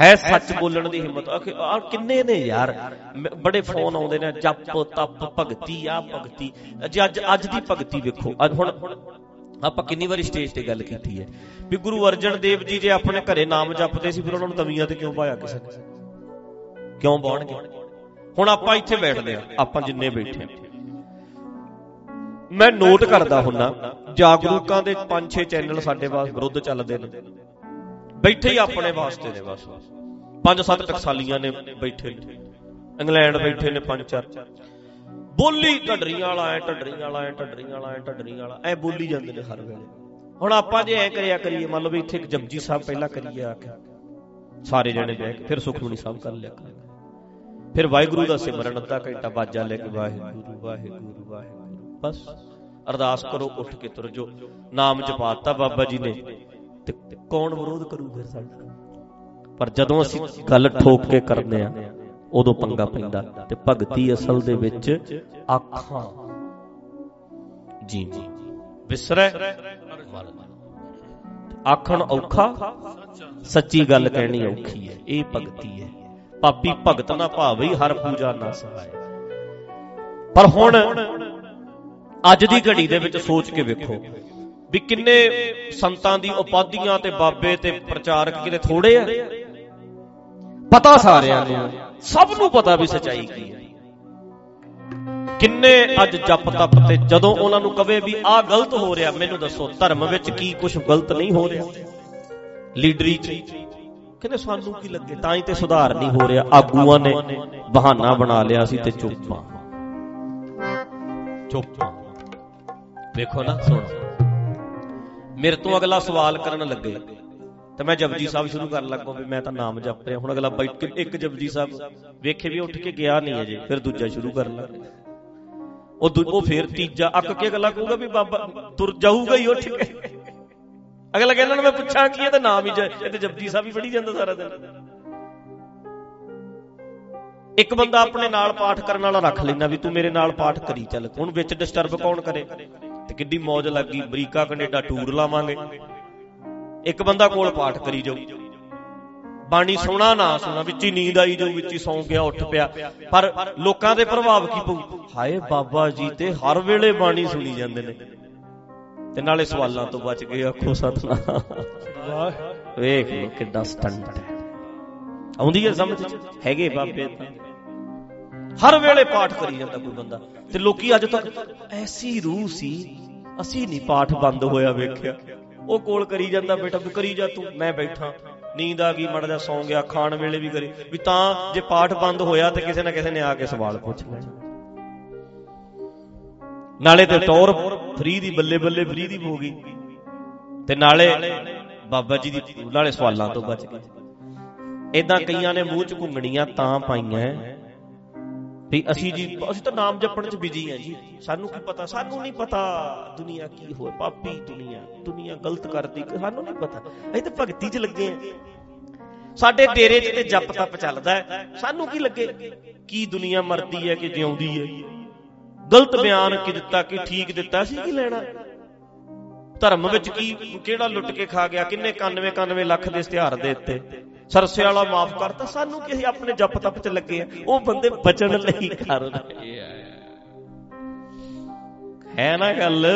ਹੈ ਸੱਚ ਬੋਲਣ ਦੀ ਹਿੰਮਤ। ਆ ਕਿੰਨੇ ਨੇ ਯਾਰ? ਬੜੇ ਫੋਨ ਆਉਂਦੇ ਨੇ ਜਪ ਤਪ ਭਗਤੀ ਆ ਭਗਤੀ। ਅੱਜ ਅੱਜ ਦੀ ਭਗਤੀ ਵੇਖੋ। ਅੱਜ ਹੁਣ ਆਪਾਂ ਕਿੰਨੀ ਵਾਰੀ ਸਟੇਜ ਤੇ ਗੱਲ ਕੀਤੀ ਹੈ ਵੀ ਗੁਰੂ ਅਰਜਨ ਦੇਵ ਜੀ ਜੇ ਆਪਣੇ ਘਰੇ ਨਾਮ ਜਪਦੇ ਸੀ ਫਿਰ ਉਹਨਾਂ ਨੂੰ ਤਵੀਆਂ ਤੇ ਕਿਉਂ ਪਾਇਆ ਕਿਸੇ ਨੇ? ਕਿਉਂ ਬਾਣਗੇ ਹੁਣ ਆਪਾਂ ਇੱਥੇ ਬੈਠਦੇ ਆ ਆਪਾਂ ਜਿੰਨੇ ਬੈਠੇ ਆ ਮੈਂ ਨੋਟ ਕਰਦਾ ਹੁੰਨਾ ਜਾਗਰੂਕਾਂ ਦੇ 5-6 ਚੈਨਲ ਸਾਡੇ ਵਾਸ ਵਿਰੁੱਧ ਚੱਲਦੇ ਨੇ। ਬੈਠੇ ਹੀ ਆਪਣੇ ਵਾਸਤੇ ਨੇ ਬਸ। ਪੰਜ ਸੱਤ ਟਕਸਾਲੀਆਂ ਨੇ ਬੈਠੇ ਨੇ। ਇੰਗਲੈਂਡ ਬੈਠੇ ਨੇ ਪੰਜ ਚਾਰ। ਬੋਲੀ ਢੱਡਰੀਆਂ ਵਾਲਾ, ਐ ਢੱਡਰੀਆਂ ਵਾਲਾ, ਐ ਢੱਡਰੀਆਂ ਵਾਲਾ, ਐ ਢੱਡਰੀਆਂ ਵਾਲਾ। ਐ ਬੋਲੀ ਜਾਂਦੇ ਨੇ ਹਰ ਵੇਲੇ। ਹੁਣ ਆਪਾਂ ਜੇ ਐ ਕਰਿਆ ਕਰੀਏ, ਮੰਨ ਲਓ ਵੀ ਇੱਥੇ ਇੱਕ ਜਪਜੀ ਸਾਹਿਬ ਪਹਿਲਾਂ ਕਰੀਏ ਆ ਕੇ। ਸਾਰੇ ਜਣੇ ਬਹਿ ਕੇ ਫਿਰ ਸੁਖਮਨੀ ਸਾਹਿਬ ਕਰ ਲਿਆ ਕਰਾਂਗੇ। ਫਿਰ ਵਾਹਿਗੁਰੂ ਦਾ ਸਿਮਰਨ ਅੱਧਾ ਘੰਟਾ ਬਾਜਾ ਲੈ ਕੇ ਵਾਹਿਗੁਰੂ ਵਾਹਿਗੁਰੂ ਵਾਹਿਗੁਰੂ। ਬਸ। ਅਰਦਾਸ ਕਰੋ, ਉੱਠ ਕੇ ਤੁਰ ਜੋ ਨਾਮ ਜਪਾਤਾ ਬਾਬਾ ਜੀ ਨੇ। ਤੇ ਕੌਣ ਵਿਰੋਧ ਕਰੂ ਫਿਰ ਸਾਡਾ? ਪਰ ਜਦੋਂ ਅਸੀਂ ਗੱਲ ਠੋਕ ਕੇ ਕਰਦੇ ਆ ਉਦੋਂ ਪੰਗਾ ਪੈਂਦਾ ਤੇ ਭਗਤੀ ਅਸਲ ਦੇ ਵਿੱਚ ਆਖਾਂ। ਜੀ ਜੀ। ਵਿਸਰੈ ਆਖਣ ਔਖਾ, ਸੱਚੀ ਗੱਲ ਕਹਿਣੀ ਔਖੀ ਹੈ, ਇਹ ਭਗਤੀ ਹੈ। ਪਾਪੀ ਭਗਤ ਨਾ ਭਾਵਈ ਹਰ ਪੂਜਾ ਨਾ ਸਹਾਇ ਪਰ ਹੁਣ ਅੱਜ ਦੀ ਘੜੀ ਦੇ ਵਿੱਚ ਸੋਚ ਕੇ ਵੇਖੋ ਵੀ ਕਿੰਨੇ ਸੰਤਾਂ ਦੀ ਉਪਾਧੀਆਂ ਤੇ ਬਾਬੇ ਤੇ ਪ੍ਰਚਾਰਕ ਕਿਤੇ ਥੋੜੇ ਆ? ਪਤਾ ਸਾਰਿਆਂ ਨੂੰ, ਸਭ ਨੂੰ ਪਤਾ ਵੀ ਸਚਾਈ ਕੀ ਹੈ ਕਿੰਨੇ ਅੱਜ ਜਪ ਤਪ ਤੇ ਜਦੋਂ ਉਹਨਾਂ ਨੂੰ ਕਵੇ ਵੀ ਆਹ ਗਲਤ ਹੋ ਰਿਹਾ, ਮੈਨੂੰ ਦੱਸੋ, ਧਰਮ ਵਿੱਚ ਕੀ ਕੁਝ ਗਲਤ ਨਹੀਂ ਹੋ ਰਿਹਾ? ਲੀਡਰੀ ਚ ਕਹਿੰਦੇ ਸਾਨੂੰ ਕੀ ਲੱਗੇ? ਤਾਂ ਹੀ ਤੇ ਸੁਧਾਰ ਨਹੀਂ ਹੋ ਰਿਹਾ। ਆਗੂਆਂ ਨੇ ਬਹਾਨਾ ਬਣਾ ਲਿਆ ਸੀ ਤੇ ਚੁੱਪਾਂ ਚੁੱਪਾਂ ਵੇਖੋ ਨਾ, ਸੁਣੋ। ਮੇਰੇ ਤੋਂ ਅਗਲਾ ਸਵਾਲ ਕਰਨ ਲੱਗੇ। ਤੇ ਮੈਂ ਜਪਜੀ ਸਾਹਿਬ ਸ਼ੁਰੂ ਕਰਨ ਲੱਗਾ ਵੀ ਮੈਂ ਤਾਂ ਨਾਮ ਜਪ ਰਿਹਾ। ਹੁਣ ਅਗਲਾ ਬਾਈਟ ਕੇ ਇੱਕ ਜਪਜੀ ਸਾਹਿਬ ਵੇਖੇ ਵੀ ਉੱਠ ਕੇ ਗਿਆ ਨਹੀਂ ਅਜੇ, ਫਿਰ ਦੂਜਾ ਸ਼ੁਰੂ ਕਰਨ ਲੱਗ ਉਹ ਉਹ ਫੇਰ ਤੀਜਾ, ਅੱਕ ਕੇ ਅਗਲਾ ਕਹੂਗਾ ਵੀ ਬਾਬਾ, ਤੁਰ ਜਾਊਗਾ ਹੀ ਉੱਠ ਕੇ। ਅਗਲਾ ਕਹਿੰਦਾ ਨਾ ਮੈਂ ਪੁੱਛਾਂ ਕੀ ਇਹ ਤਾਂ ਨਾਮ ਹੀ ਇਹ ਤੇ ਜਪਜੀ ਸਾਹਿਬ ਹੀ ਪੜੀ ਜਾਂਦਾ ਸਾਰਾ ਦਿਨ। ਇੱਕ ਬੰਦਾ ਆਪਣੇ ਨਾਲ ਪਾਠ ਕਰਨ ਵਾਲਾ ਰੱਖ ਲੈਣਾ ਵੀ ਤੂੰ ਮੇਰੇ ਨਾਲ ਪਾਠ ਕਰੀ ਚੱਲ, ਹੁਣ ਵਿੱਚ ਡਿਸਟਰਬ ਕੌਣ ਕਰੇ? ਤੇ ਕਿੱਡੀ ਮੌਜ ਲੱਗੀ, ਅਮਰੀਕਾ, ਕੈਨੇਡਾ ਟੂਰ ਲਾਵਾਂਗੇ। ਇੱਕ ਬੰਦਾ ਕੋਲ ਪਾਠ ਕਰੀ ਜਾਊ। ਬਾਣੀ ਸੁਣਾ ਨਾ ਸੁਣਾ, ਵਿੱਚ ਹੀ ਨੀਂਦ ਆਈ ਜਾਊ, ਵਿੱਚ ਹੀ ਸੌਂ ਗਿਆ, ਉੱਠ ਪਿਆ। ਪਰ ਲੋਕਾਂ ਦੇ ਪ੍ਰਭਾਵ ਕੀ ਪਊ? ਹਾਏ ਬਾਬਾ ਜੀ, ਤੇ ਹਰ ਵੇਲੇ ਬਾਣੀ ਸੁਣੀ ਜਾਂਦੇ ਨੇ। ਤੇ ਨਾਲੇ ਸਵਾਲਾਂ ਤੋਂ ਬਚ ਗਏ, ਆਖੋ ਸਤਨਾਮ। ਵਾਹ ਵੇਖ ਲੋ ਕਿੱਡਾ ਸਟੰਟ ਹੈ। ਆਉਂਦੀ ਹੈ ਸਮਝ ਹੈਗੇ ਬਾਬੇ ਤਾਂ। ਹਰ ਵੇਲੇ ਪਾਠ ਕਰੀ ਜਾਂਦਾ ਕੋਈ ਬੰਦਾ। ਤੇ ਲੋਕੀ ਅੱਜ ਤੱਕ ਐਸੀ ਰੂਹ ਸੀ, ਅਸੀਂ ਨਹੀਂ ਪਾਠ ਬੰਦ ਹੋਇਆ ਵੇਖਿਆ। ਉਹ ਕੋਲ ਕਰੀ ਜਾਂਦਾ, ਬੇਟਾ ਤੂੰ ਕਰੀ ਜਾ ਤੂੰ, ਮੈਂ ਬੈਠਾ। ਨੀਂਦ ਆ ਗਈ, ਮੜ ਜਾ ਸੌਂ ਗਿਆ, ਖਾਣ ਵੇਲੇ ਵੀ ਕਰੀ। ਵੀ ਤਾਂ ਜੇ ਪਾਠ ਬੰਦ ਹੋਇਆ ਤੇ ਕਿਸੇ ਨਾ ਕਿਸੇ ਨੇ ਆ ਕੇ ਸਵਾਲ ਪੁੱਛ ਲੈਣਾ ਨਾਲੇ ਤੇ ਟੌਰ ਫਰੀ ਦੀ, ਬੱਲੇ ਬੱਲੇ ਫਰੀ ਦੀ ਹੋ ਗਈ। ਤੇ ਨਾਲੇ ਬਾਬਾ ਜੀ ਦੀ ਨਾਲੇ ਸਵਾਲਾਂ ਤੋਂ ਬਚ ਗਏ। ਇਦਾਂ ਕਈਆਂ ਨੇ ਮੂੰਹ ਚ ਘੁੰਗਣੀਆਂ ਤਾਂ ਪਾਈਆਂ। ਵੀ ਅਸੀਂ ਜੀ, ਅਸੀਂ ਤਾਂ ਨਾਮ ਜਪਣ ਚ ਬਿਜ਼ੀ ਆ ਜੀ। ਸਾਨੂੰ ਕੀ ਪਤਾ? ਸਾਨੂੰ ਨਹੀਂ ਪਤਾ ਦੁਨੀਆ ਕੀ ਹੋਏ ਪਾਪੀ ਦੁਨੀਆ ਦੁਨੀਆ ਗਲਤ ਕਰਦੀ, ਸਾਨੂੰ ਨਹੀਂ ਪਤਾ। ਅਸੀਂ ਤਾਂ ਭਗਤੀ 'ਚ ਲੱਗੇ ਆ। ਸਾਡੇ ਡੇਰੇ 'ਚ ਤੇ ਜਪ ਤਪ ਚੱਲਦਾ ਹੈ। ਸਾਨੂੰ ਕੀ ਲੱਗੇ? ਕੀ ਦੁਨੀਆ ਮਰਦੀ ਹੈ ਕਿ ਜਿਉਂਦੀ ਹੈ? ਗਲਤ ਬਿਆਨ ਕੀ ਦਿੱਤਾ, ਕਿ ਠੀਕ ਦਿੱਤਾ ਸੀ ਕੀ ਲੈਣਾ? ਧਰਮ ਵਿੱਚ ਕੀ, ਕਿਹੜਾ ਲੁੱਟ ਕੇ ਖਾ ਗਿਆ? ਕਿੰਨੇ 91 91 ਲੱਖ ਦੇ ਇਸ਼ਤਿਹਾਰ ਦੇ ਦਿੱਤੇ? ਸਰਸੇ ਵਾਲਾ ਮਾਫ ਕਰਤਾ, ਸਾਨੂੰ ਕਿ ਅਸੀਂ ਆਪਣੇ ਜਪ ਤਪ ਚ ਲੱਗੇ ਆ? ਉਹ ਬੰਦੇ ਬਚਣ ਲਈ ਕਰ ਰਹੇ ਆ। ਹੈ ਨਾ ਗੱਲ?